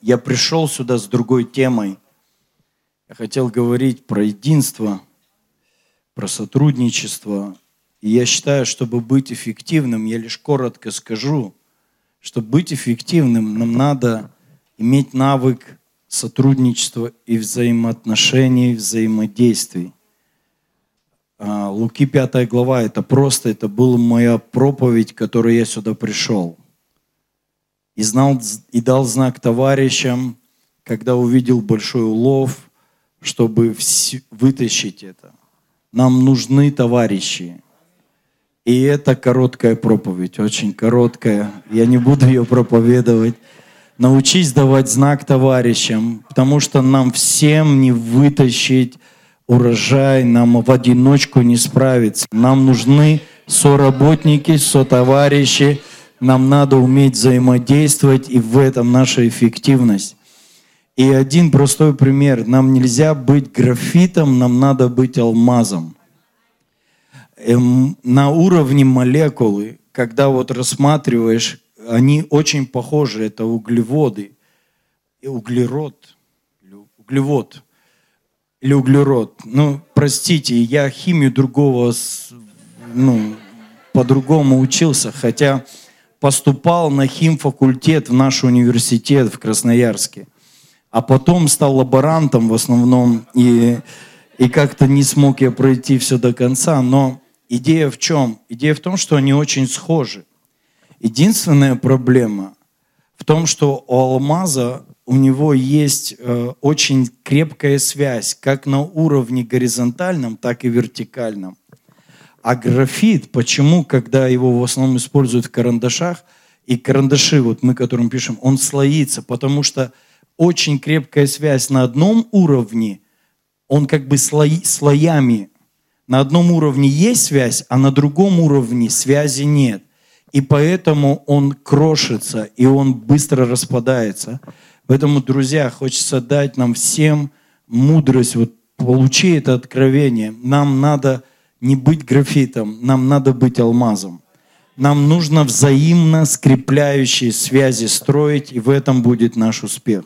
я пришел сюда с другой темой. Я хотел говорить про единство, про сотрудничество. И я считаю, чтобы быть эффективным, я лишь коротко скажу, чтобы быть эффективным, нам надо иметь навык сотрудничества и взаимоотношений, взаимодействий. А, Луки 5 глава, это просто, это была моя проповедь, которой я сюда пришел. И, знал, и дал знак товарищам, когда увидел большой улов, чтобы вытащить это. Нам нужны товарищи. И это короткая проповедь, очень короткая. Я не буду ее проповедовать. Научись давать знак товарищам, потому что нам всем не вытащить урожай, нам в одиночку не справиться. Нам нужны соработники, сотоварищи, нам надо уметь взаимодействовать, и в этом наша эффективность. И один простой пример. Нам нельзя быть графитом, нам надо быть алмазом. Эм, на уровне молекулы, когда вот рассматриваешь, они очень похожи. Это углеводы, и углерод, углевод – или углерод. Ну, простите, я химию другого, ну, по-другому учился, хотя поступал на химфакультет в наш университет в Красноярске. А потом стал лаборантом в основном, и, и как-то не смог я пройти все до конца. Но идея в чем? Идея в том, что они очень схожи. Единственная проблема в том, что у алмаза у него есть э, очень крепкая связь как на уровне горизонтальном, так и вертикальном. А графит, почему, когда его в основном используют в карандашах, и карандаши, вот мы, которым пишем, он слоится, потому что очень крепкая связь на одном уровне, он как бы слои, слоями. На одном уровне есть связь, а на другом уровне связи нет. И поэтому он крошится, и он быстро распадается. Поэтому, друзья, хочется дать нам всем мудрость, вот получи это откровение. Нам надо не быть графитом, нам надо быть алмазом. Нам нужно взаимно скрепляющие связи строить, и в этом будет наш успех.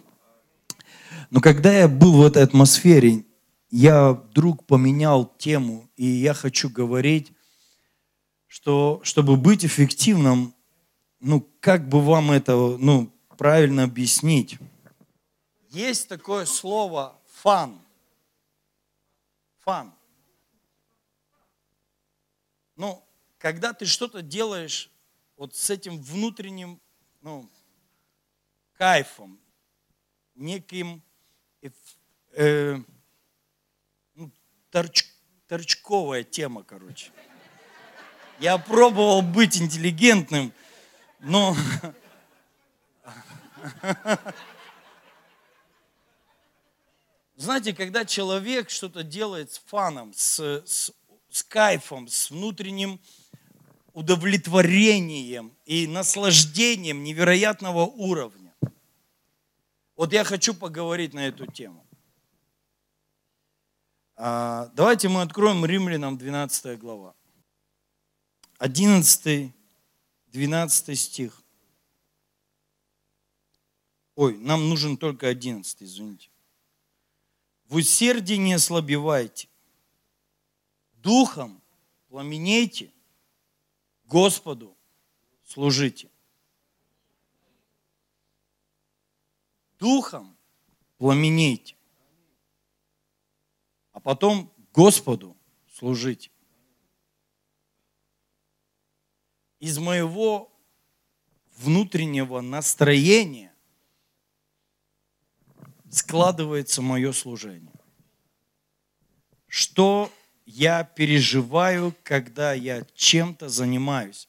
Но когда я был в этой атмосфере, я вдруг поменял тему, и я хочу говорить, что чтобы быть эффективным, ну, как бы вам это, ну, правильно объяснить? Есть такое слово фан. Фан. Ну, когда ты что-то делаешь вот с этим внутренним ну, кайфом, неким э, э, ну, торч, торчковая тема, короче. Я пробовал быть интеллигентным, но Знаете, когда человек что-то делает с фаном, с, с, с кайфом, с внутренним удовлетворением и наслаждением невероятного уровня. Вот я хочу поговорить на эту тему. А, давайте мы откроем Римлянам 12 глава. 11, 12 стих. Ой, нам нужен только 11, извините. В усердии не ослабевайте. Духом пламенейте. Господу служите. Духом пламенейте. А потом Господу служите. Из моего внутреннего настроения складывается мое служение. Что я переживаю, когда я чем-то занимаюсь,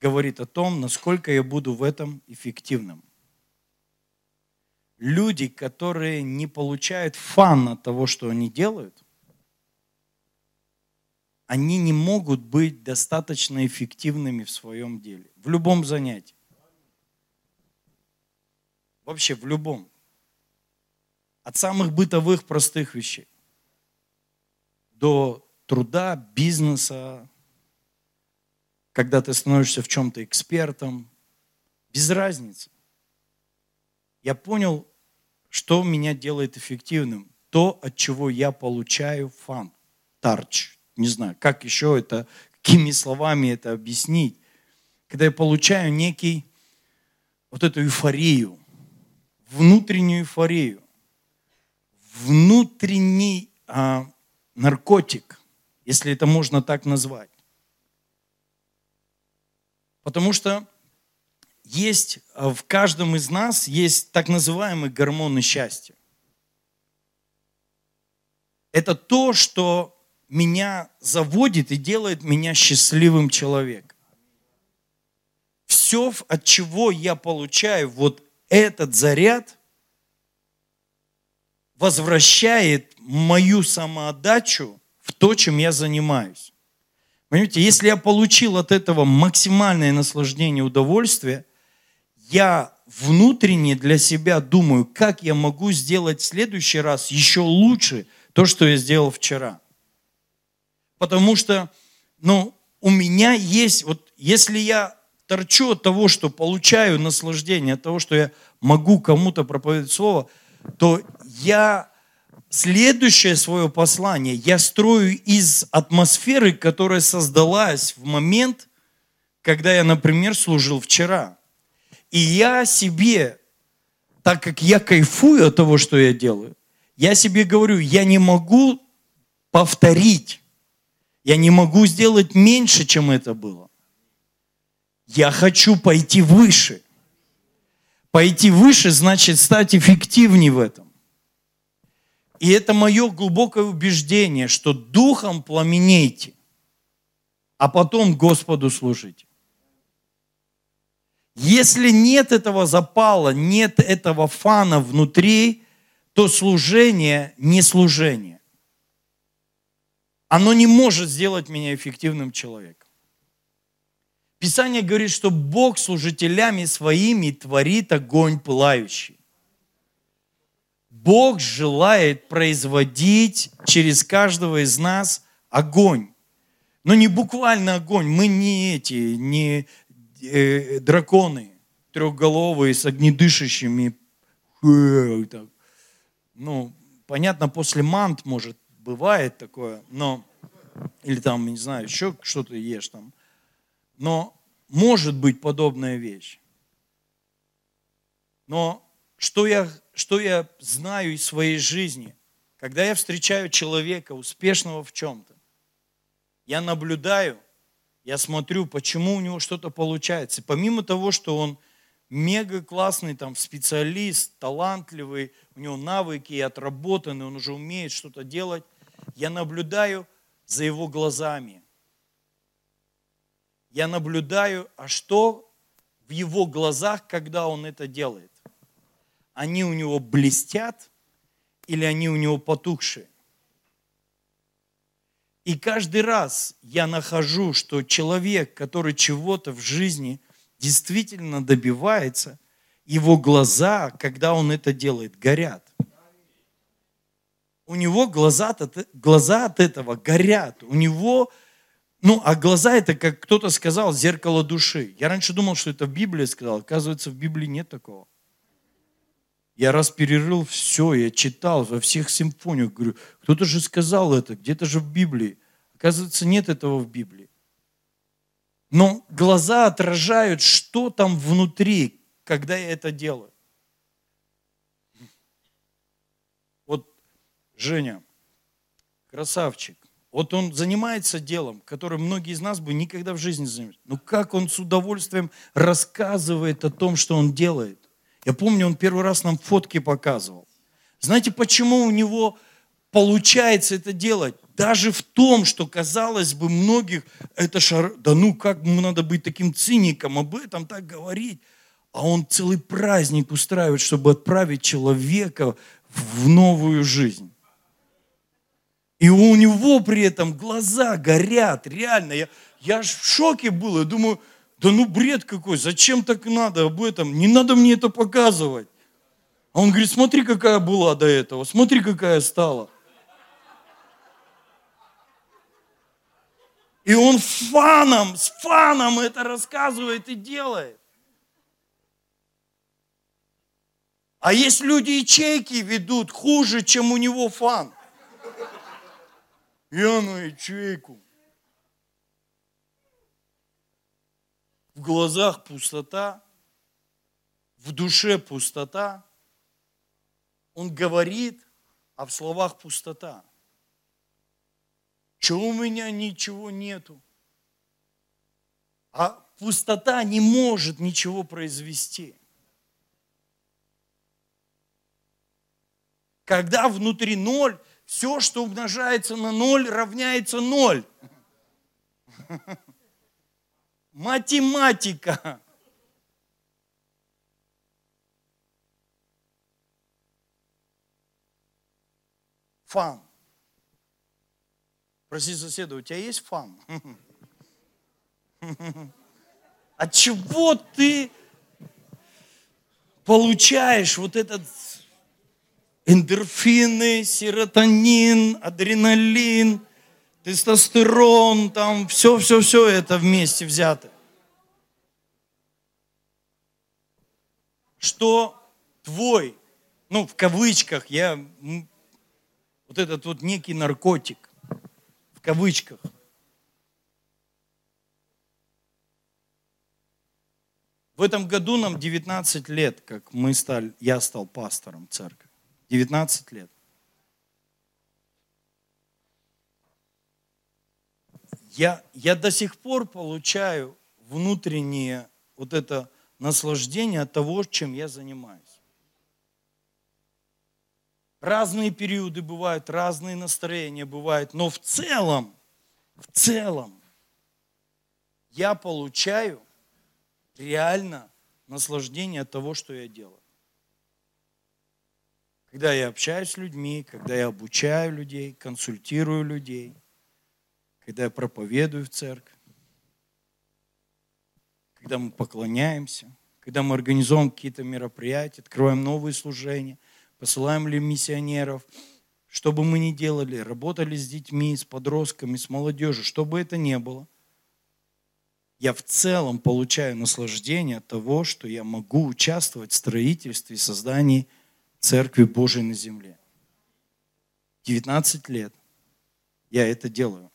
говорит о том, насколько я буду в этом эффективным. Люди, которые не получают фан от того, что они делают, они не могут быть достаточно эффективными в своем деле, в любом занятии. Вообще в любом. От самых бытовых простых вещей до труда, бизнеса, когда ты становишься в чем-то экспертом, без разницы. я понял, что меня делает эффективным. То, от чего я получаю фан, тарч. Не знаю, как еще это, какими словами это объяснить. Когда я получаю некий, вот эту эйфорию, внутреннюю эйфорию, внутренний а, наркотик, если это можно так назвать. Потому что есть а, в каждом из нас есть так называемые гормоны счастья. Это то, что меня заводит и делает меня счастливым человеком. Все, от чего я получаю вот этот заряд, возвращает мою самоотдачу в то, чем я занимаюсь. Понимаете, если я получил от этого максимальное наслаждение, удовольствие, я внутренне для себя думаю, как я могу сделать в следующий раз еще лучше то, что я сделал вчера. Потому что, ну, у меня есть, вот если я торчу от того, что получаю наслаждение, от того, что я могу кому-то проповедовать слово, то я следующее свое послание я строю из атмосферы, которая создалась в момент, когда я, например, служил вчера. И я себе, так как я кайфую от того, что я делаю, я себе говорю, я не могу повторить, я не могу сделать меньше, чем это было. Я хочу пойти выше. Пойти выше значит стать эффективнее в этом. И это мое глубокое убеждение, что духом пламенейте, а потом Господу служите. Если нет этого запала, нет этого фана внутри, то служение не служение. Оно не может сделать меня эффективным человеком. Писание говорит, что Бог служителями своими творит огонь пылающий. Бог желает производить через каждого из нас огонь. Но не буквально огонь. Мы не эти, не э, драконы трехголовые с огнедышащими. Э, ну, понятно, после мант, может, бывает такое, но или там, не знаю, еще что-то ешь там. Но может быть подобная вещь. Но что я что я знаю из своей жизни, когда я встречаю человека, успешного в чем-то, я наблюдаю, я смотрю, почему у него что-то получается. И помимо того, что он мега классный там специалист, талантливый, у него навыки отработаны, он уже умеет что-то делать, я наблюдаю за его глазами. Я наблюдаю, а что в его глазах, когда он это делает они у него блестят или они у него потухшие. И каждый раз я нахожу, что человек, который чего-то в жизни действительно добивается, его глаза, когда он это делает, горят. У него глаза, от, глаза от этого горят. У него, ну, а глаза это, как кто-то сказал, зеркало души. Я раньше думал, что это в Библии сказал. Оказывается, в Библии нет такого. Я раз перерыл все, я читал во всех симфониях, говорю, кто-то же сказал это, где-то же в Библии. Оказывается, нет этого в Библии. Но глаза отражают, что там внутри, когда я это делаю. Вот Женя, красавчик, вот он занимается делом, которым многие из нас бы никогда в жизни не занимались. Но как он с удовольствием рассказывает о том, что он делает. Я помню, он первый раз нам фотки показывал. Знаете, почему у него получается это делать? Даже в том, что казалось бы многих, это шар... да ну как надо быть таким циником, об этом так говорить. А он целый праздник устраивает, чтобы отправить человека в новую жизнь. И у него при этом глаза горят, реально. Я, я аж в шоке был, я думаю, да ну бред какой, зачем так надо об этом? Не надо мне это показывать. А он говорит, смотри, какая была до этого, смотри, какая стала. И он фаном, с фаном это рассказывает и делает. А есть люди ячейки ведут хуже, чем у него фан. На ячейку. В глазах пустота, в душе пустота. Он говорит, а в словах пустота. Чего у меня ничего нету? А пустота не может ничего произвести. Когда внутри ноль, все, что умножается на ноль, равняется ноль. Математика. Фан. Проси соседа, у тебя есть фан? От чего ты получаешь вот этот эндорфины, серотонин, адреналин, тестостерон, там все-все-все это вместе взято. Что твой, ну в кавычках, я, вот этот вот некий наркотик, в кавычках, В этом году нам 19 лет, как мы стали, я стал пастором церкви. 19 лет. Я, я до сих пор получаю внутреннее вот это наслаждение от того, чем я занимаюсь. Разные периоды бывают, разные настроения бывают, но в целом, в целом я получаю реально наслаждение от того, что я делаю. Когда я общаюсь с людьми, когда я обучаю людей, консультирую людей, когда я проповедую в церкви, когда мы поклоняемся, когда мы организуем какие-то мероприятия, открываем новые служения, посылаем ли миссионеров, что бы мы ни делали, работали с детьми, с подростками, с молодежью, что бы это ни было – я в целом получаю наслаждение от того, что я могу участвовать в строительстве и создании Церкви Божией на земле. 19 лет я это делаю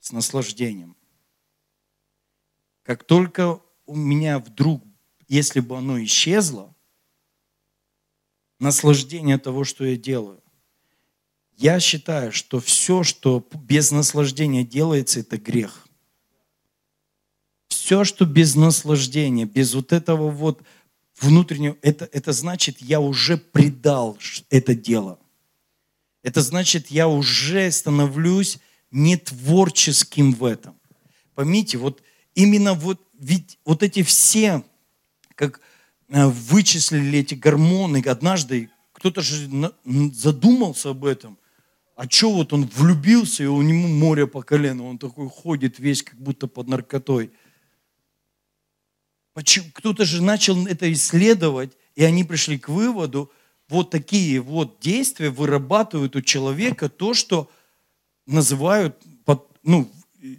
с наслаждением. Как только у меня вдруг, если бы оно исчезло, наслаждение того, что я делаю, я считаю, что все, что без наслаждения делается, это грех все, что без наслаждения, без вот этого вот внутреннего, это, это значит, я уже предал это дело. Это значит, я уже становлюсь не творческим в этом. Поймите, вот именно вот, ведь вот эти все, как э, вычислили эти гормоны, однажды кто-то же задумался об этом. А что вот он влюбился, и у него море по колено, он такой ходит весь как будто под наркотой – кто-то же начал это исследовать, и они пришли к выводу, вот такие вот действия вырабатывают у человека то, что называют, ну,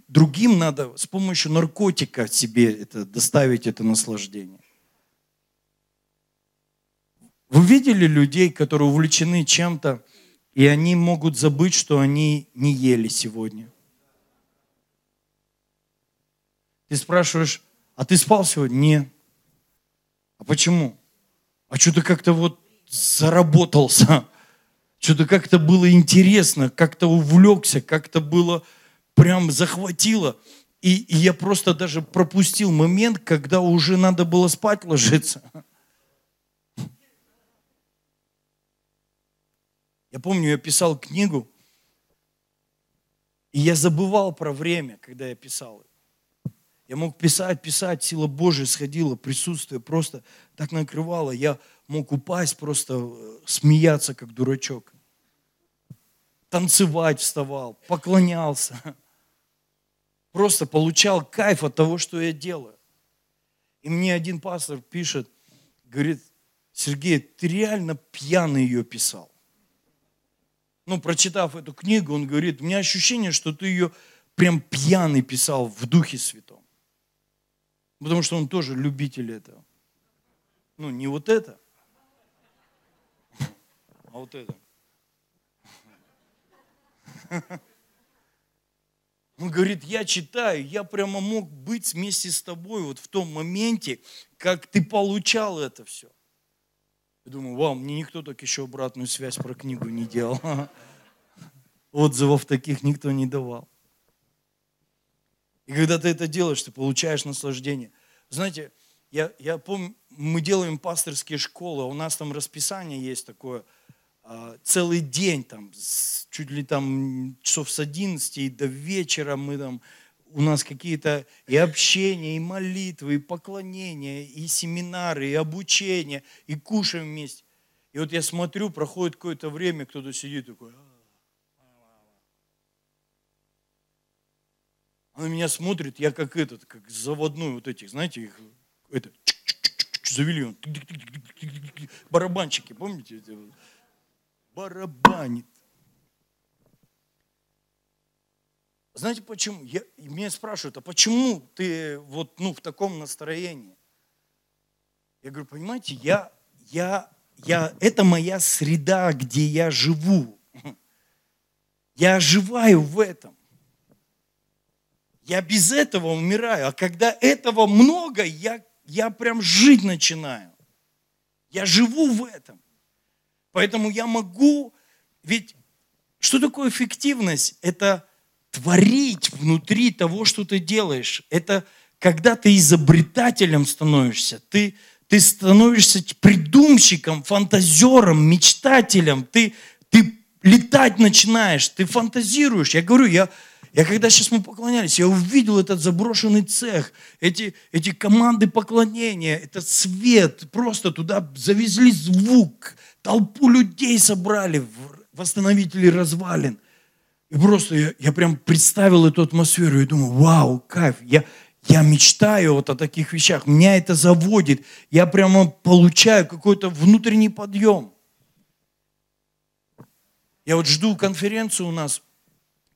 другим надо с помощью наркотика себе это, доставить это наслаждение. Вы видели людей, которые увлечены чем-то, и они могут забыть, что они не ели сегодня? Ты спрашиваешь, а ты спал сегодня? Нет. А почему? А что-то как-то вот заработался. Что-то как-то было интересно, как-то увлекся, как-то было прям захватило. И, и я просто даже пропустил момент, когда уже надо было спать ложиться. Я помню, я писал книгу, и я забывал про время, когда я писал. Я мог писать, писать, сила Божия сходила, присутствие просто так накрывало. Я мог упасть, просто э, смеяться, как дурачок. Танцевать вставал, поклонялся. Просто получал кайф от того, что я делаю. И мне один пастор пишет, говорит, Сергей, ты реально пьяный ее писал. Ну, прочитав эту книгу, он говорит, у меня ощущение, что ты ее прям пьяный писал в Духе Святом. Потому что он тоже любитель этого. Ну, не вот это. а вот это. Он говорит, я читаю, я прямо мог быть вместе с тобой вот в том моменте, как ты получал это все. Я думаю, вау, мне никто так еще обратную связь про книгу не делал. Отзывов таких никто не давал. И когда ты это делаешь, ты получаешь наслаждение. Знаете, я, я помню, мы делаем пасторские школы, а у нас там расписание есть такое, а, целый день там, чуть ли там часов с 11 и до вечера мы там, у нас какие-то и общения, и молитвы, и поклонения, и семинары, и обучение, и кушаем вместе. И вот я смотрю, проходит какое-то время, кто-то сидит такой, Она меня смотрит, я как этот, как заводной вот этих, знаете, их, это, завели он, барабанчики, помните? Барабанит. Знаете почему? Я, меня спрашивают, а почему ты вот ну, в таком настроении? Я говорю, понимаете, я, я, я, это моя среда, где я живу. Я оживаю в этом. Я без этого умираю. А когда этого много, я, я прям жить начинаю. Я живу в этом. Поэтому я могу, ведь что такое эффективность? Это творить внутри того, что ты делаешь. Это когда ты изобретателем становишься, ты, ты становишься придумщиком, фантазером, мечтателем, ты, ты летать начинаешь, ты фантазируешь. Я говорю, я, я когда сейчас мы поклонялись, я увидел этот заброшенный цех, эти, эти команды поклонения, этот свет, просто туда завезли звук, толпу людей собрали, восстановители развалин. И просто я, я прям представил эту атмосферу и думаю, вау, кайф, я, я мечтаю вот о таких вещах, меня это заводит, я прямо получаю какой-то внутренний подъем. Я вот жду конференцию у нас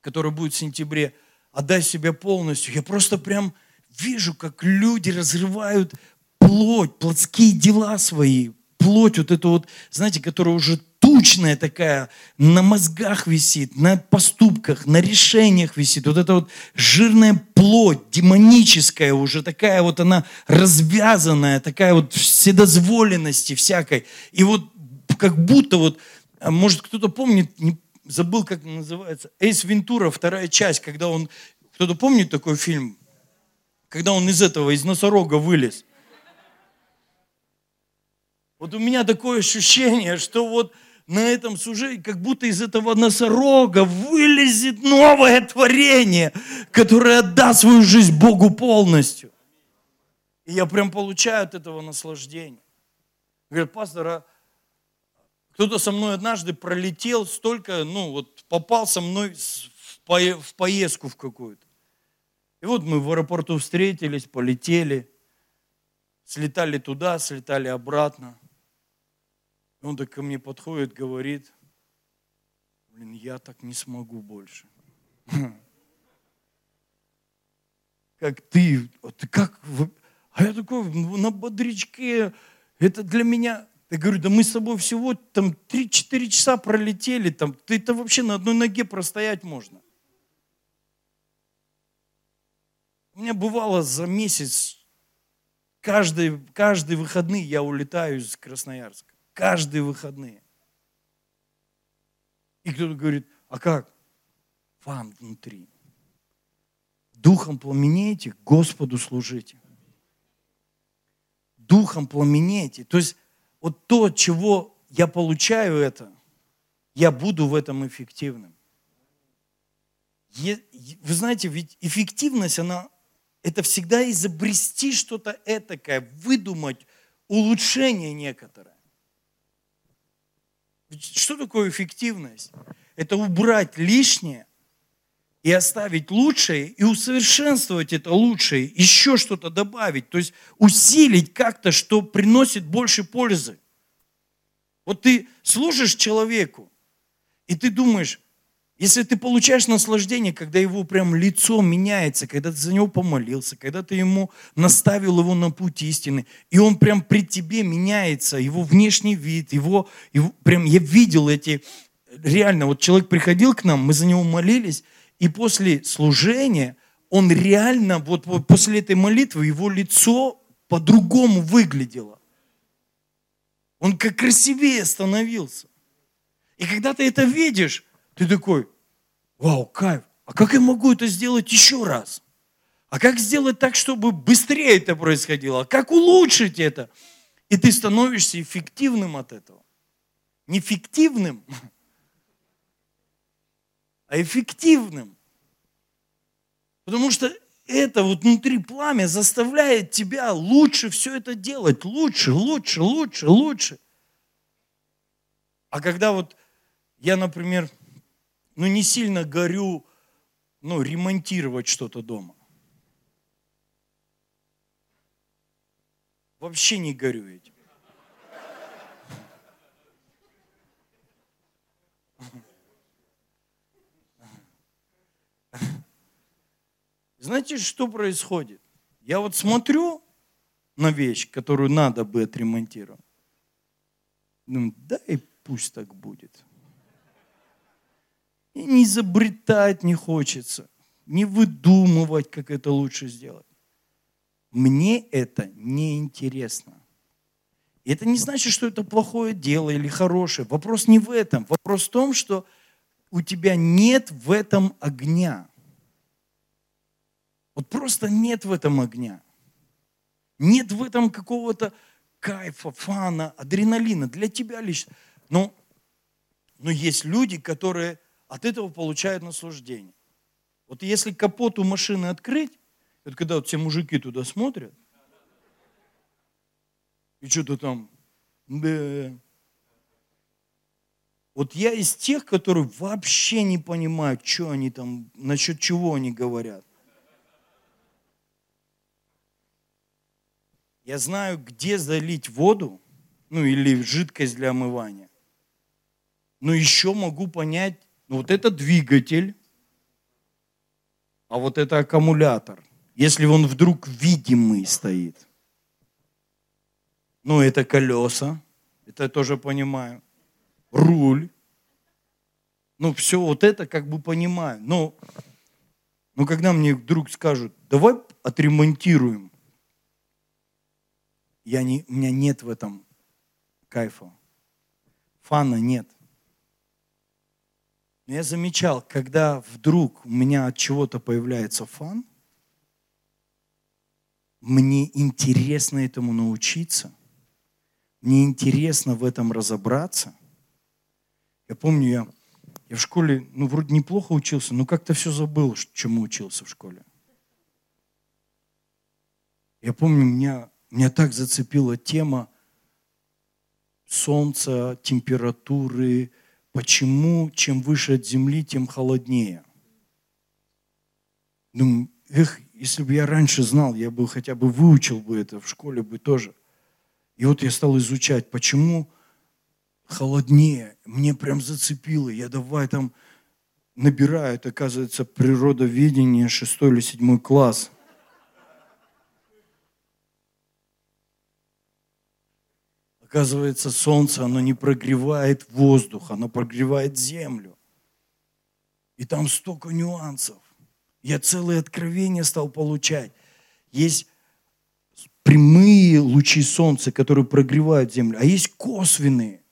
который будет в сентябре, отдай себя полностью. Я просто прям вижу, как люди разрывают плоть, плотские дела свои, плоть вот эту вот, знаете, которая уже тучная такая, на мозгах висит, на поступках, на решениях висит. Вот эта вот жирная плоть, демоническая уже, такая вот она развязанная, такая вот вседозволенности всякой. И вот как будто вот, а может кто-то помнит, забыл, как называется, Эйс Вентура, вторая часть, когда он, кто-то помнит такой фильм? Когда он из этого, из носорога вылез. Вот у меня такое ощущение, что вот на этом сюжете, как будто из этого носорога вылезет новое творение, которое отдаст свою жизнь Богу полностью. И я прям получаю от этого наслаждение. Говорят, пастор, а кто-то со мной однажды пролетел столько, ну вот попал со мной в поездку в какую-то. И вот мы в аэропорту встретились, полетели, слетали туда, слетали обратно. И он так ко мне подходит, говорит, блин, я так не смогу больше. Как ты, ты как, а я такой на бодрячке, это для меня, я говорю, да мы с тобой всего там 3-4 часа пролетели, там, ты это вообще на одной ноге простоять можно. У меня бывало за месяц, каждый, каждый выходный я улетаю из Красноярска. Каждые выходные. И кто-то говорит, а как? Фан внутри. Духом пламенеете, Господу служите. Духом пламенеете. То есть вот то, чего я получаю это, я буду в этом эффективным. Вы знаете, ведь эффективность, она, это всегда изобрести что-то этакое, выдумать улучшение некоторое. Что такое эффективность? Это убрать лишнее и оставить лучшее, и усовершенствовать это лучшее, еще что-то добавить, то есть усилить как-то, что приносит больше пользы. Вот ты служишь человеку, и ты думаешь, Если ты получаешь наслаждение, когда его прям лицо меняется, когда ты за него помолился, когда ты ему наставил его на путь истины, и он прям при тебе меняется, его внешний вид, его, его прям я видел эти, реально, вот человек приходил к нам, мы за него молились, и после служения он реально, вот, после этой молитвы его лицо по-другому выглядело. Он как красивее становился. И когда ты это видишь, ты такой, вау, кайф. А как я могу это сделать еще раз? А как сделать так, чтобы быстрее это происходило? А как улучшить это? И ты становишься эффективным от этого. Не фиктивным, а эффективным. Потому что это вот внутри пламя заставляет тебя лучше все это делать. Лучше, лучше, лучше, лучше. А когда вот я, например, ну не сильно горю, ну, ремонтировать что-то дома. Вообще не горю этим. Знаете, что происходит? Я вот смотрю на вещь, которую надо бы отремонтировать. Думаю, да и пусть так будет. И не изобретать не хочется, не выдумывать, как это лучше сделать. Мне это не интересно. И это не значит, что это плохое дело или хорошее. Вопрос не в этом. Вопрос в том, что у тебя нет в этом огня. Вот просто нет в этом огня. Нет в этом какого-то кайфа, фана, адреналина для тебя лично. Но, но есть люди, которые от этого получают наслаждение. Вот если капот у машины открыть, это когда вот все мужики туда смотрят, и что-то там. Вот я из тех, которые вообще не понимают, что они там, насчет чего они говорят. Я знаю, где залить воду, ну или жидкость для омывания. Но еще могу понять, ну вот это двигатель, а вот это аккумулятор. Если он вдруг видимый стоит. Ну, это колеса, это я тоже понимаю. Руль. Ну, все вот это как бы понимаю. Но, но когда мне вдруг скажут, давай отремонтируем, я не, у меня нет в этом кайфа. Фана нет. Но я замечал, когда вдруг у меня от чего-то появляется фан, мне интересно этому научиться, мне интересно в этом разобраться. Я помню, я, я в школе, ну, вроде неплохо учился, но как-то все забыл, чему учился в школе. Я помню, меня, меня так зацепила тема солнца, температуры, почему чем выше от земли, тем холоднее. Думаю, эх, если бы я раньше знал, я бы хотя бы выучил бы это в школе бы тоже. И вот я стал изучать, почему холоднее. Мне прям зацепило. Я давай там набираю, это оказывается природоведение, шестой или седьмой класс. Оказывается, солнце, оно не прогревает воздух, оно прогревает землю. И там столько нюансов. Я целые откровения стал получать. Есть прямые лучи солнца, которые прогревают землю, а есть косвенные.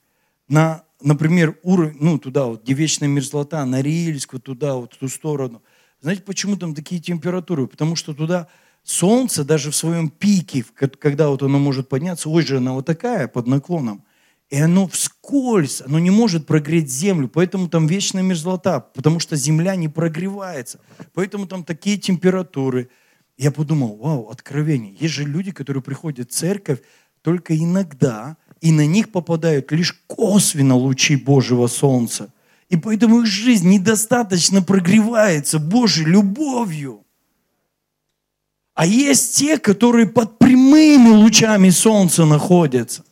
На, например, уровень, ну, туда вот, где вечная мерзлота, на Рильск, вот туда, вот в ту сторону. Знаете, почему там такие температуры? Потому что туда Солнце даже в своем пике, когда вот оно может подняться, ой же она вот такая под наклоном, и оно вскользь, оно не может прогреть землю, поэтому там вечная мерзлота, потому что земля не прогревается, поэтому там такие температуры. Я подумал, вау, откровение. Есть же люди, которые приходят в церковь только иногда, и на них попадают лишь косвенно лучи Божьего Солнца. И поэтому их жизнь недостаточно прогревается Божьей любовью. А есть те, которые под прямыми лучами солнца находятся.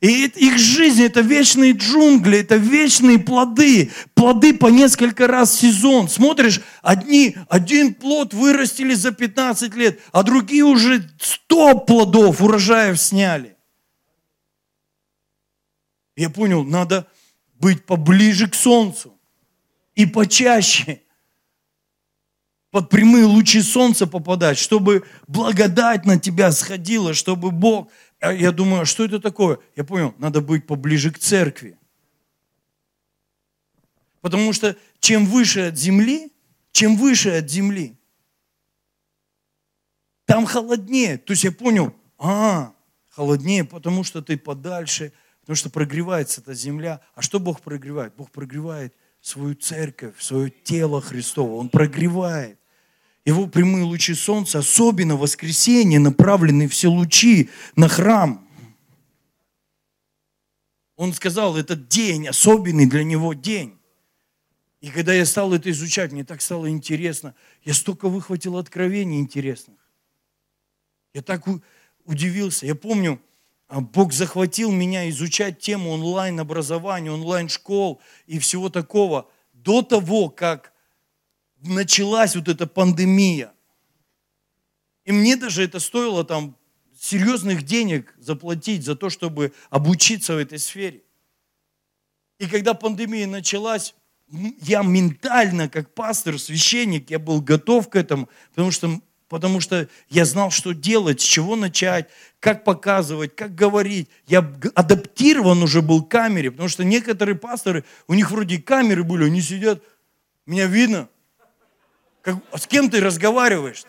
И их жизнь – это вечные джунгли, это вечные плоды. Плоды по несколько раз в сезон. Смотришь, одни, один плод вырастили за 15 лет, а другие уже 100 плодов урожаев сняли. Я понял, надо быть поближе к солнцу и почаще под прямые лучи солнца попадать, чтобы благодать на тебя сходила, чтобы Бог а я думаю, а что это такое? Я понял, надо быть поближе к церкви. Потому что чем выше от земли, чем выше от земли, там холоднее. То есть я понял, а, холоднее, потому что ты подальше, потому что прогревается эта земля. А что Бог прогревает? Бог прогревает свою церковь, свое тело Христово. Он прогревает его прямые лучи солнца, особенно воскресенье, направлены все лучи на храм. Он сказал, этот день, особенный для него день. И когда я стал это изучать, мне так стало интересно. Я столько выхватил откровений интересных. Я так удивился. Я помню, Бог захватил меня изучать тему онлайн-образования, онлайн-школ и всего такого до того, как началась вот эта пандемия. И мне даже это стоило там серьезных денег заплатить за то, чтобы обучиться в этой сфере. И когда пандемия началась, я ментально, как пастор, священник, я был готов к этому, потому что, потому что я знал, что делать, с чего начать, как показывать, как говорить. Я адаптирован уже был к камере, потому что некоторые пасторы, у них вроде камеры были, они сидят, меня видно, как, с кем ты разговариваешь?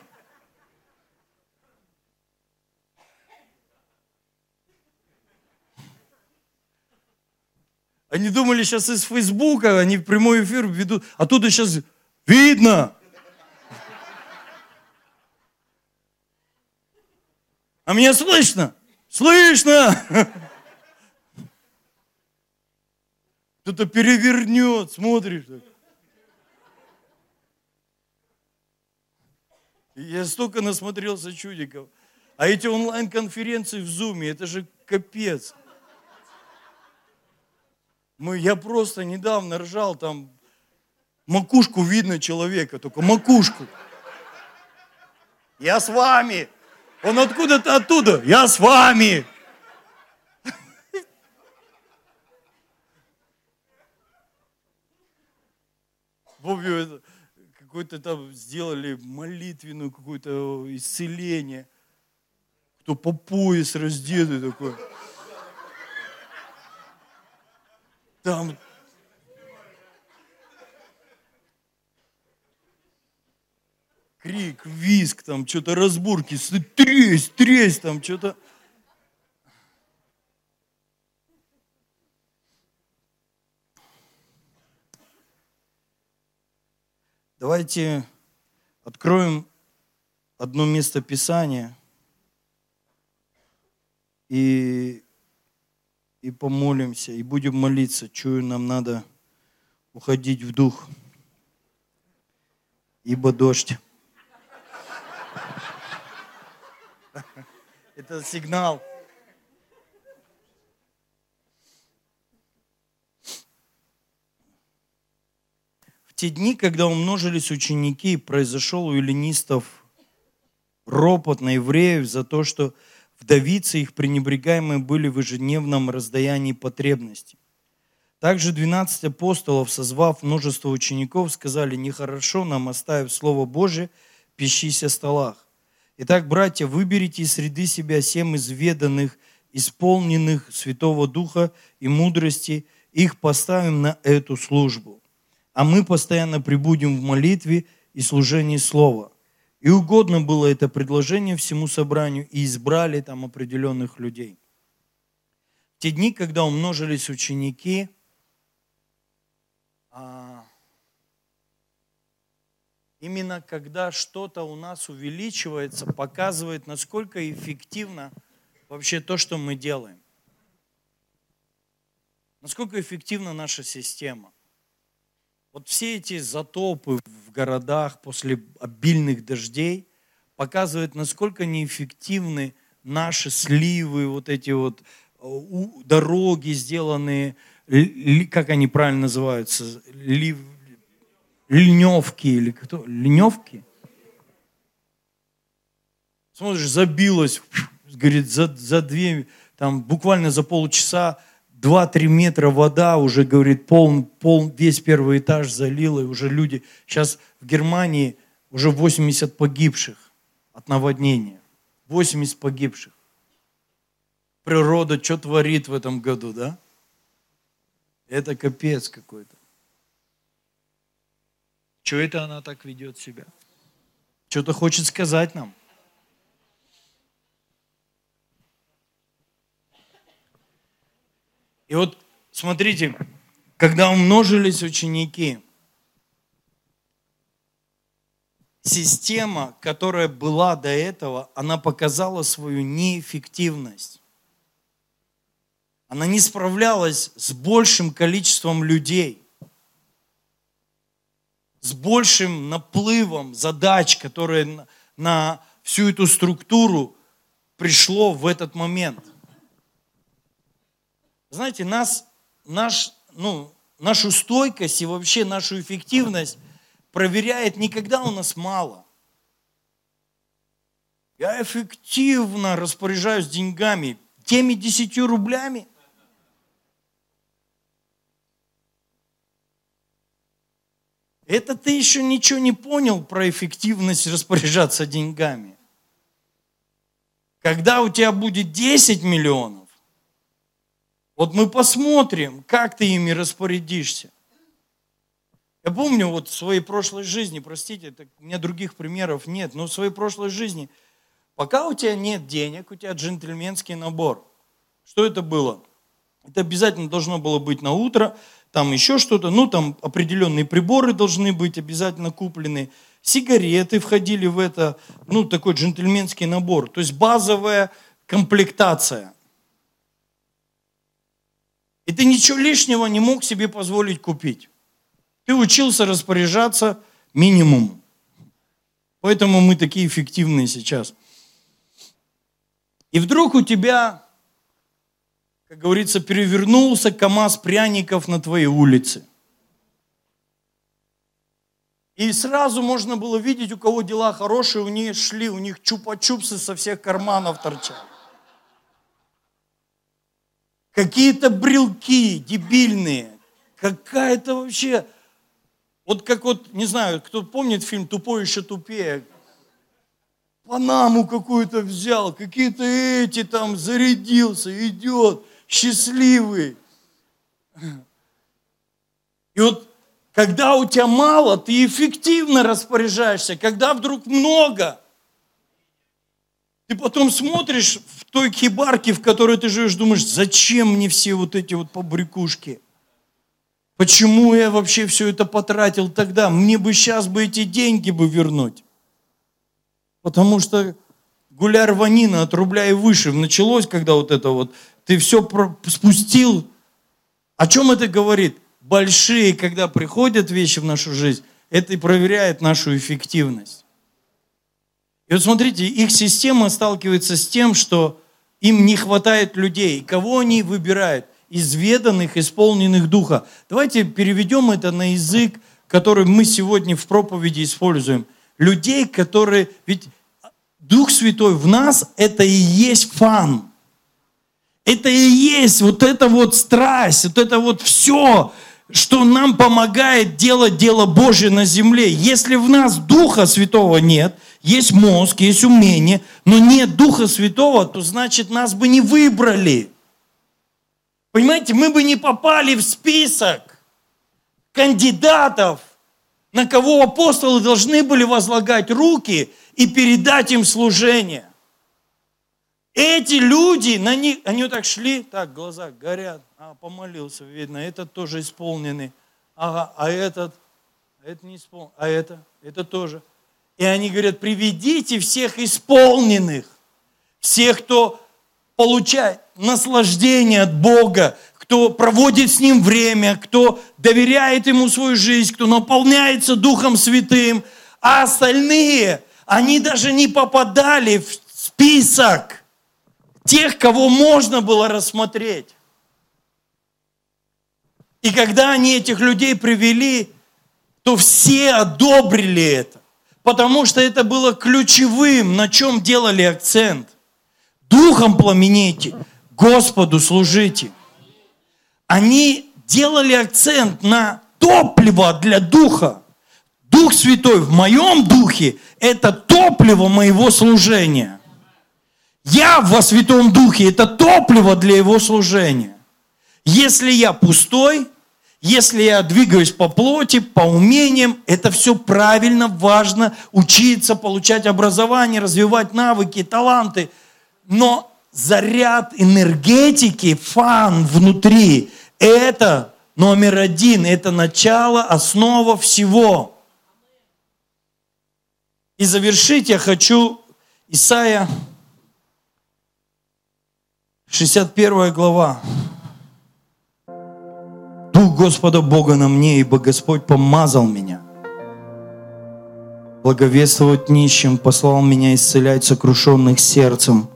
Они думали сейчас из Фейсбука, они в прямой эфир ведут, а тут сейчас видно. А меня слышно? Слышно! Кто-то перевернет, смотришь. Я столько насмотрелся чудиков. А эти онлайн-конференции в Зуме, это же капец. Мы, я просто недавно ржал, там макушку видно человека, только макушку. Я с вами. Он откуда-то оттуда. Я с вами. Помню это какое-то там сделали молитвенную какое-то исцеление. Кто по пояс раздетый такой. Там крик, виск, там что-то разборки, тресь, тресь, там что-то. Давайте откроем одно место Писания и, и помолимся, и будем молиться. Чую, нам надо уходить в дух, ибо дождь. Это сигнал. те дни, когда умножились ученики, произошел у эллинистов ропот на евреев за то, что вдовицы их пренебрегаемые были в ежедневном раздаянии потребностей. Также 12 апостолов, созвав множество учеников, сказали, нехорошо нам, оставив Слово Божие, пищись о столах. Итак, братья, выберите из среды себя семь изведанных, исполненных Святого Духа и мудрости, их поставим на эту службу а мы постоянно прибудем в молитве и служении Слова. И угодно было это предложение всему собранию, и избрали там определенных людей. В те дни, когда умножились ученики, а, именно когда что-то у нас увеличивается, показывает, насколько эффективно вообще то, что мы делаем. Насколько эффективна наша система. Вот все эти затопы в городах после обильных дождей показывают, насколько неэффективны наши сливы, вот эти вот дороги сделаны, как они правильно называются, льневки или кто? Льневки? Смотришь, забилось, говорит, за, за две, там буквально за полчаса 2-3 метра вода, уже, говорит, пол, пол, весь первый этаж залило, и уже люди, сейчас в Германии уже 80 погибших от наводнения. 80 погибших. Природа что творит в этом году, да? Это капец какой-то. Что это она так ведет себя? Что-то хочет сказать нам. И вот смотрите, когда умножились ученики, система, которая была до этого, она показала свою неэффективность. Она не справлялась с большим количеством людей, с большим наплывом задач, которые на всю эту структуру пришло в этот момент – знаете, нас, наш, ну, нашу стойкость и вообще нашу эффективность проверяет не когда у нас мало. Я эффективно распоряжаюсь деньгами, теми десятью рублями. Это ты еще ничего не понял про эффективность распоряжаться деньгами. Когда у тебя будет 10 миллионов, вот мы посмотрим, как ты ими распорядишься. Я помню вот в своей прошлой жизни, простите, это, у меня других примеров нет, но в своей прошлой жизни, пока у тебя нет денег, у тебя джентльменский набор. Что это было? Это обязательно должно было быть на утро, там еще что-то, ну там определенные приборы должны быть обязательно куплены, сигареты входили в это, ну такой джентльменский набор, то есть базовая комплектация. И ты ничего лишнего не мог себе позволить купить. Ты учился распоряжаться минимум. Поэтому мы такие эффективные сейчас. И вдруг у тебя, как говорится, перевернулся КАМАЗ пряников на твоей улице. И сразу можно было видеть, у кого дела хорошие, у них шли, у них чупа-чупсы со всех карманов торчат какие-то брелки дебильные, какая-то вообще, вот как вот, не знаю, кто помнит фильм «Тупой еще тупее», Панаму какую-то взял, какие-то эти там зарядился, идет, счастливый. И вот когда у тебя мало, ты эффективно распоряжаешься. Когда вдруг много, ты потом смотришь в той хибарке, в которой ты живешь, думаешь, зачем мне все вот эти вот побрякушки? Почему я вообще все это потратил тогда? Мне бы сейчас бы эти деньги бы вернуть. Потому что гуляй рванина от рубля и выше началось, когда вот это вот, ты все спустил. О чем это говорит? Большие, когда приходят вещи в нашу жизнь, это и проверяет нашу эффективность. И вот смотрите, их система сталкивается с тем, что им не хватает людей. Кого они выбирают? Изведанных, исполненных Духа. Давайте переведем это на язык, который мы сегодня в проповеди используем. Людей, которые... Ведь Дух Святой в нас – это и есть фан. Это и есть вот эта вот страсть, вот это вот все, что нам помогает делать дело Божье на земле. Если в нас Духа Святого нет – есть мозг, есть умение, но нет Духа Святого, то значит нас бы не выбрали. Понимаете, мы бы не попали в список кандидатов, на кого апостолы должны были возлагать руки и передать им служение. Эти люди, на них, они вот так шли, так, глаза горят, а, помолился, видно, этот тоже исполненный, ага, а этот, а это не исполнен, а это, это тоже. И они говорят, приведите всех исполненных, всех, кто получает наслаждение от Бога, кто проводит с Ним время, кто доверяет Ему свою жизнь, кто наполняется Духом Святым, а остальные, они даже не попадали в список тех, кого можно было рассмотреть. И когда они этих людей привели, то все одобрили это, потому что это было ключевым, на чем делали акцент. Духом пламенейте, Господу служите. Они делали акцент на топливо для духа. Дух Святой в моем духе – это топливо моего служения. Я во Святом Духе – это топливо для его служения. Если я пустой, если я двигаюсь по плоти, по умениям, это все правильно, важно, учиться, получать образование, развивать навыки, таланты. Но заряд энергетики, фан внутри, это номер один, это начало, основа всего. И завершить я хочу Исайя 61 глава. Дух Господа Бога на мне, ибо Господь помазал меня. Благовествовать нищим, послал меня исцелять сокрушенных сердцем,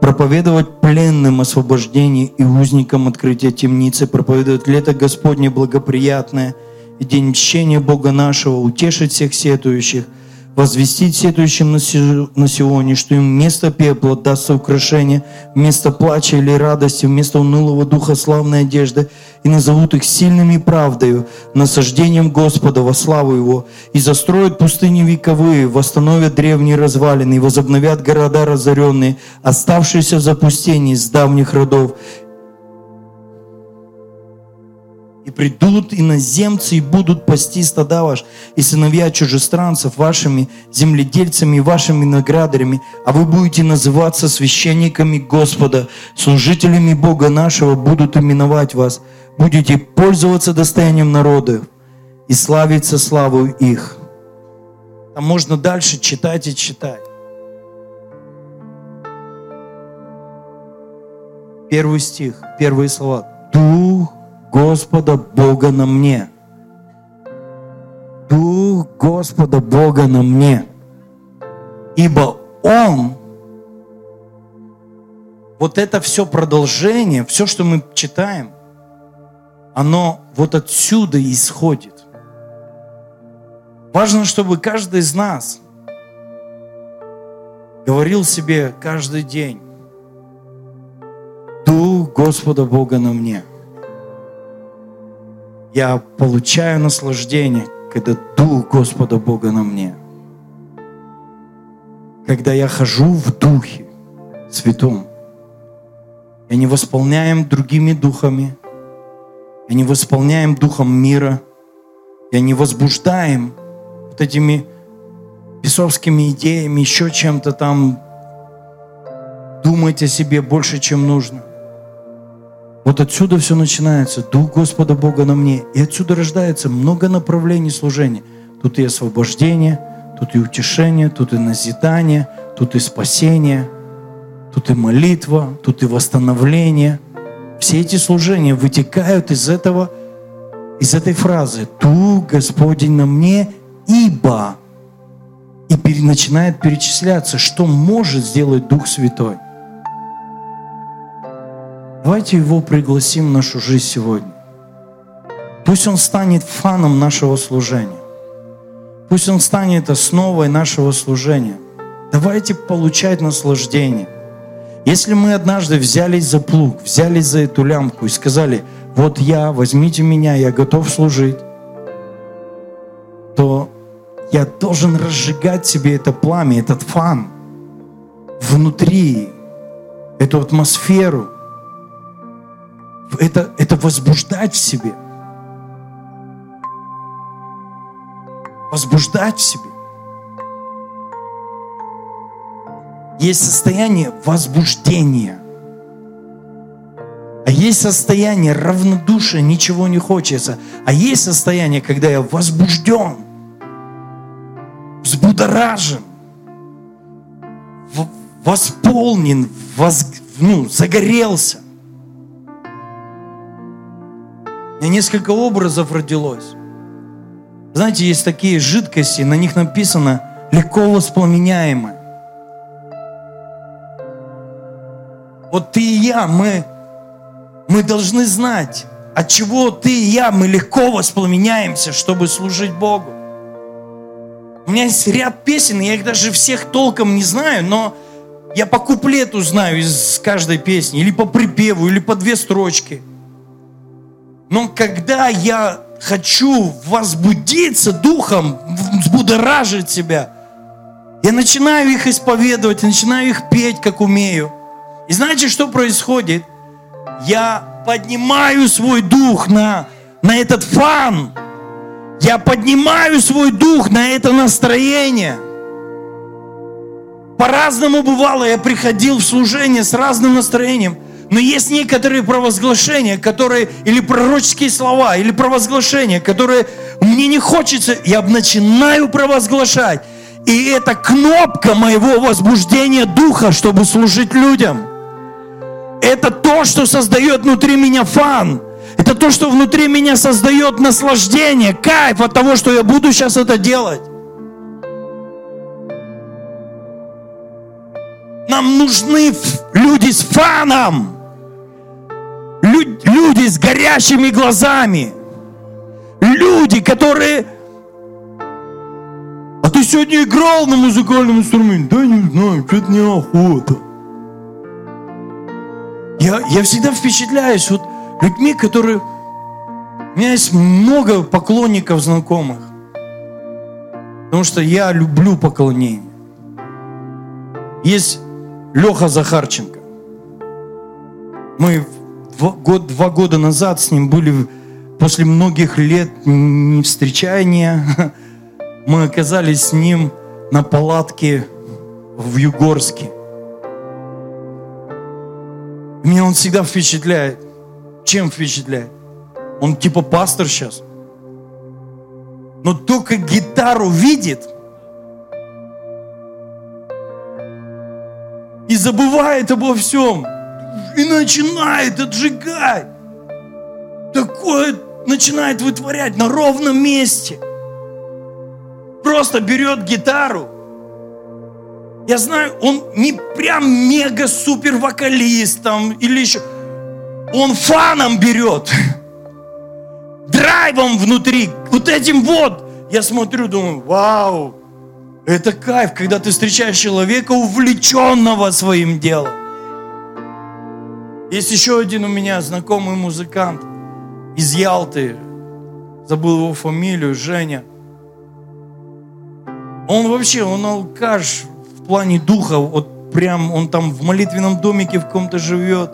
проповедовать пленным освобождение и узникам открытие темницы, проповедовать лето Господне благоприятное и день мщения Бога нашего, утешить всех сетующих – возвестить сетующим на Сионе, что им вместо пепла дастся украшение, вместо плача или радости, вместо унылого духа славной одежды, и назовут их сильными правдою, насаждением Господа во славу Его, и застроят пустыни вековые, восстановят древние развалины, и возобновят города разоренные, оставшиеся в запустении с давних родов, И придут иноземцы и будут пасти стада ваш, и сыновья чужестранцев вашими земледельцами и вашими виноградарями, а вы будете называться священниками Господа, служителями Бога нашего будут именовать вас, будете пользоваться достоянием народа и славиться славу их. Там можно дальше читать и читать. Первый стих, первые слова. Дух Господа Бога на мне. Дух Господа Бога на мне. Ибо Он, вот это все продолжение, все, что мы читаем, оно вот отсюда исходит. Важно, чтобы каждый из нас говорил себе каждый день, Дух Господа Бога на мне – я получаю наслаждение, когда Дух Господа Бога на мне. Когда я хожу в Духе Святом. Я не восполняем другими духами. Я не восполняем духом мира. Я не возбуждаем вот этими бесовскими идеями, еще чем-то там, думать о себе больше, чем нужно. Вот отсюда все начинается. Дух Господа Бога на мне. И отсюда рождается много направлений служения. Тут и освобождение, тут и утешение, тут и назидание, тут и спасение, тут и молитва, тут и восстановление. Все эти служения вытекают из этого, из этой фразы «Дух Господень на мне, ибо» и начинает перечисляться, что может сделать Дух Святой – Давайте его пригласим в нашу жизнь сегодня. Пусть он станет фаном нашего служения. Пусть он станет основой нашего служения. Давайте получать наслаждение. Если мы однажды взялись за плуг, взялись за эту лямку и сказали, вот я, возьмите меня, я готов служить, то я должен разжигать себе это пламя, этот фан внутри, эту атмосферу, это, это возбуждать в себе. Возбуждать в себе. Есть состояние возбуждения. А есть состояние равнодушия, ничего не хочется. А есть состояние, когда я возбужден, взбудоражен, восполнен, воз, ну, загорелся. Меня несколько образов родилось. Знаете, есть такие жидкости, на них написано легко воспламеняемое. Вот ты и я, мы, мы должны знать, от чего ты и я, мы легко воспламеняемся, чтобы служить Богу. У меня есть ряд песен, я их даже всех толком не знаю, но я по куплету знаю из каждой песни, или по припеву, или по две строчки. Но когда я хочу возбудиться духом, взбудоражить себя, я начинаю их исповедовать, начинаю их петь, как умею. И знаете, что происходит? Я поднимаю свой дух на, на этот фан. Я поднимаю свой дух на это настроение. По-разному бывало, я приходил в служение с разным настроением. Но есть некоторые провозглашения, которые, или пророческие слова, или провозглашения, которые мне не хочется, я начинаю провозглашать. И это кнопка моего возбуждения духа, чтобы служить людям. Это то, что создает внутри меня фан. Это то, что внутри меня создает наслаждение, кайф от того, что я буду сейчас это делать. Нам нужны люди с фаном. Люди с горящими глазами. Люди, которые... А ты сегодня играл на музыкальном инструменте? Да не знаю, что-то неохота. Я, я всегда впечатляюсь вот людьми, которые... У меня есть много поклонников знакомых. Потому что я люблю поклонение. Есть Леха Захарченко. Мы год, два года назад с ним были, после многих лет не встречания, мы оказались с ним на палатке в Югорске. Меня он всегда впечатляет. Чем впечатляет? Он типа пастор сейчас. Но только гитару видит и забывает обо всем. И начинает отжигать. Такое начинает вытворять на ровном месте. Просто берет гитару я знаю, он не прям мега-супер вокалист там или еще. Он фаном берет. Драйвом внутри. Вот этим вот. Я смотрю, думаю, вау. Это кайф, когда ты встречаешь человека, увлеченного своим делом. Есть еще один у меня знакомый музыкант из Ялты. Забыл его фамилию, Женя. Он вообще, он алкаш, в плане духа, вот прям он там в молитвенном домике в ком-то живет.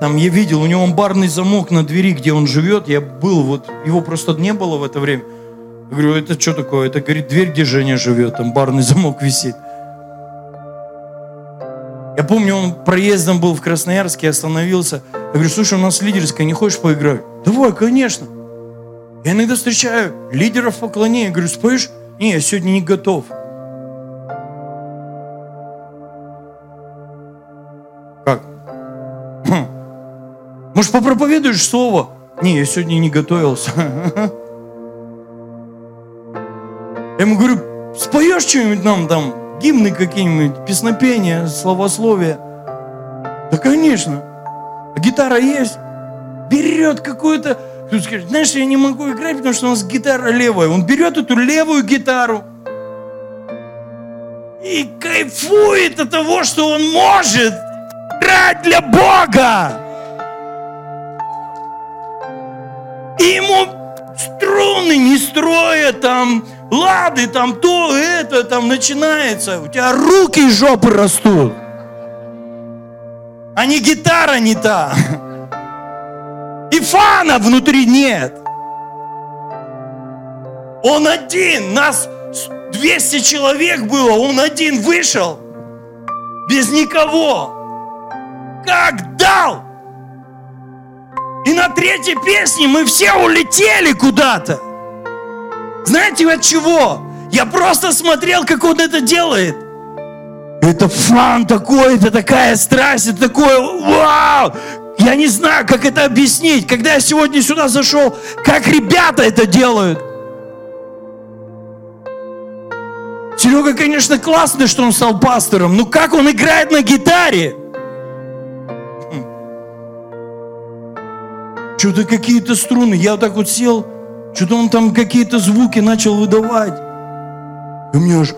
Там я видел, у него барный замок на двери, где он живет. Я был, вот его просто не было в это время. Я говорю, это что такое? Это, говорит, дверь, где Женя живет, там барный замок висит. Я помню, он проездом был в Красноярске, остановился. Я говорю, слушай, у нас лидерская, не хочешь поиграть? Давай, конечно. Я иногда встречаю лидеров поклонения. Говорю, споешь? Не, я сегодня не готов. Может, попроповедуешь слово? Не, я сегодня не готовился. Я ему говорю, споешь что-нибудь нам там, гимны какие-нибудь, песнопения, словословия? Да, конечно. А гитара есть? Берет какую-то... Кто скажет, знаешь, я не могу играть, потому что у нас гитара левая. Он берет эту левую гитару и кайфует от того, что он может играть для Бога. И ему струны не строят, там, лады, там, то, это, там начинается. У тебя руки из жопы растут. А не гитара не та. И фана внутри нет. Он один, нас 200 человек было, он один вышел, без никого. Как дал? И на третьей песне мы все улетели куда-то. Знаете от чего? Я просто смотрел, как он это делает. Это фан такой, это такая страсть, это такое вау! Я не знаю, как это объяснить. Когда я сегодня сюда зашел, как ребята это делают. Серега, конечно, классный, что он стал пастором, но как он играет на гитаре? что-то какие-то струны. Я вот так вот сел, что-то он там какие-то звуки начал выдавать. И у меня аж...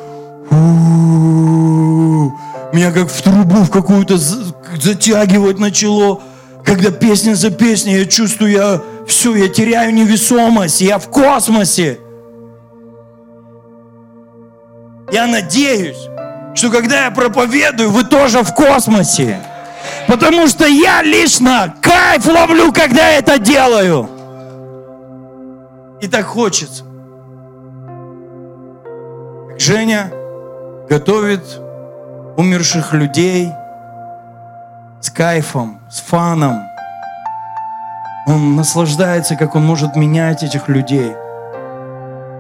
Меня как в трубу в какую-то затягивать начало. Когда песня за песней, я чувствую, я все, я теряю невесомость, я в космосе. Я надеюсь, что когда я проповедую, вы тоже в космосе. Потому что я лично кайф ловлю, когда это делаю. И так хочется. Женя готовит умерших людей с кайфом, с фаном. Он наслаждается, как он может менять этих людей.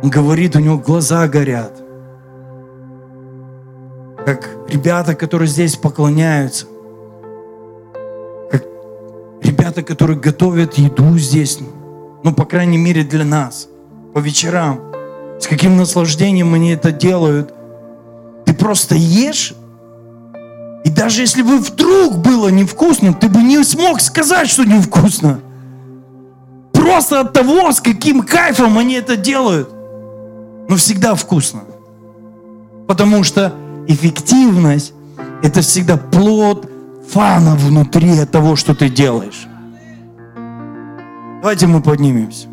Он говорит, у него глаза горят. Как ребята, которые здесь поклоняются. Как ребята, которые готовят еду здесь. Ну, по крайней мере, для нас. По вечерам. С каким наслаждением они это делают. Ты просто ешь и даже если бы вдруг было невкусно, ты бы не смог сказать, что невкусно. Просто от того, с каким кайфом они это делают. Но всегда вкусно. Потому что эффективность – это всегда плод фана внутри того, что ты делаешь. Давайте мы поднимемся.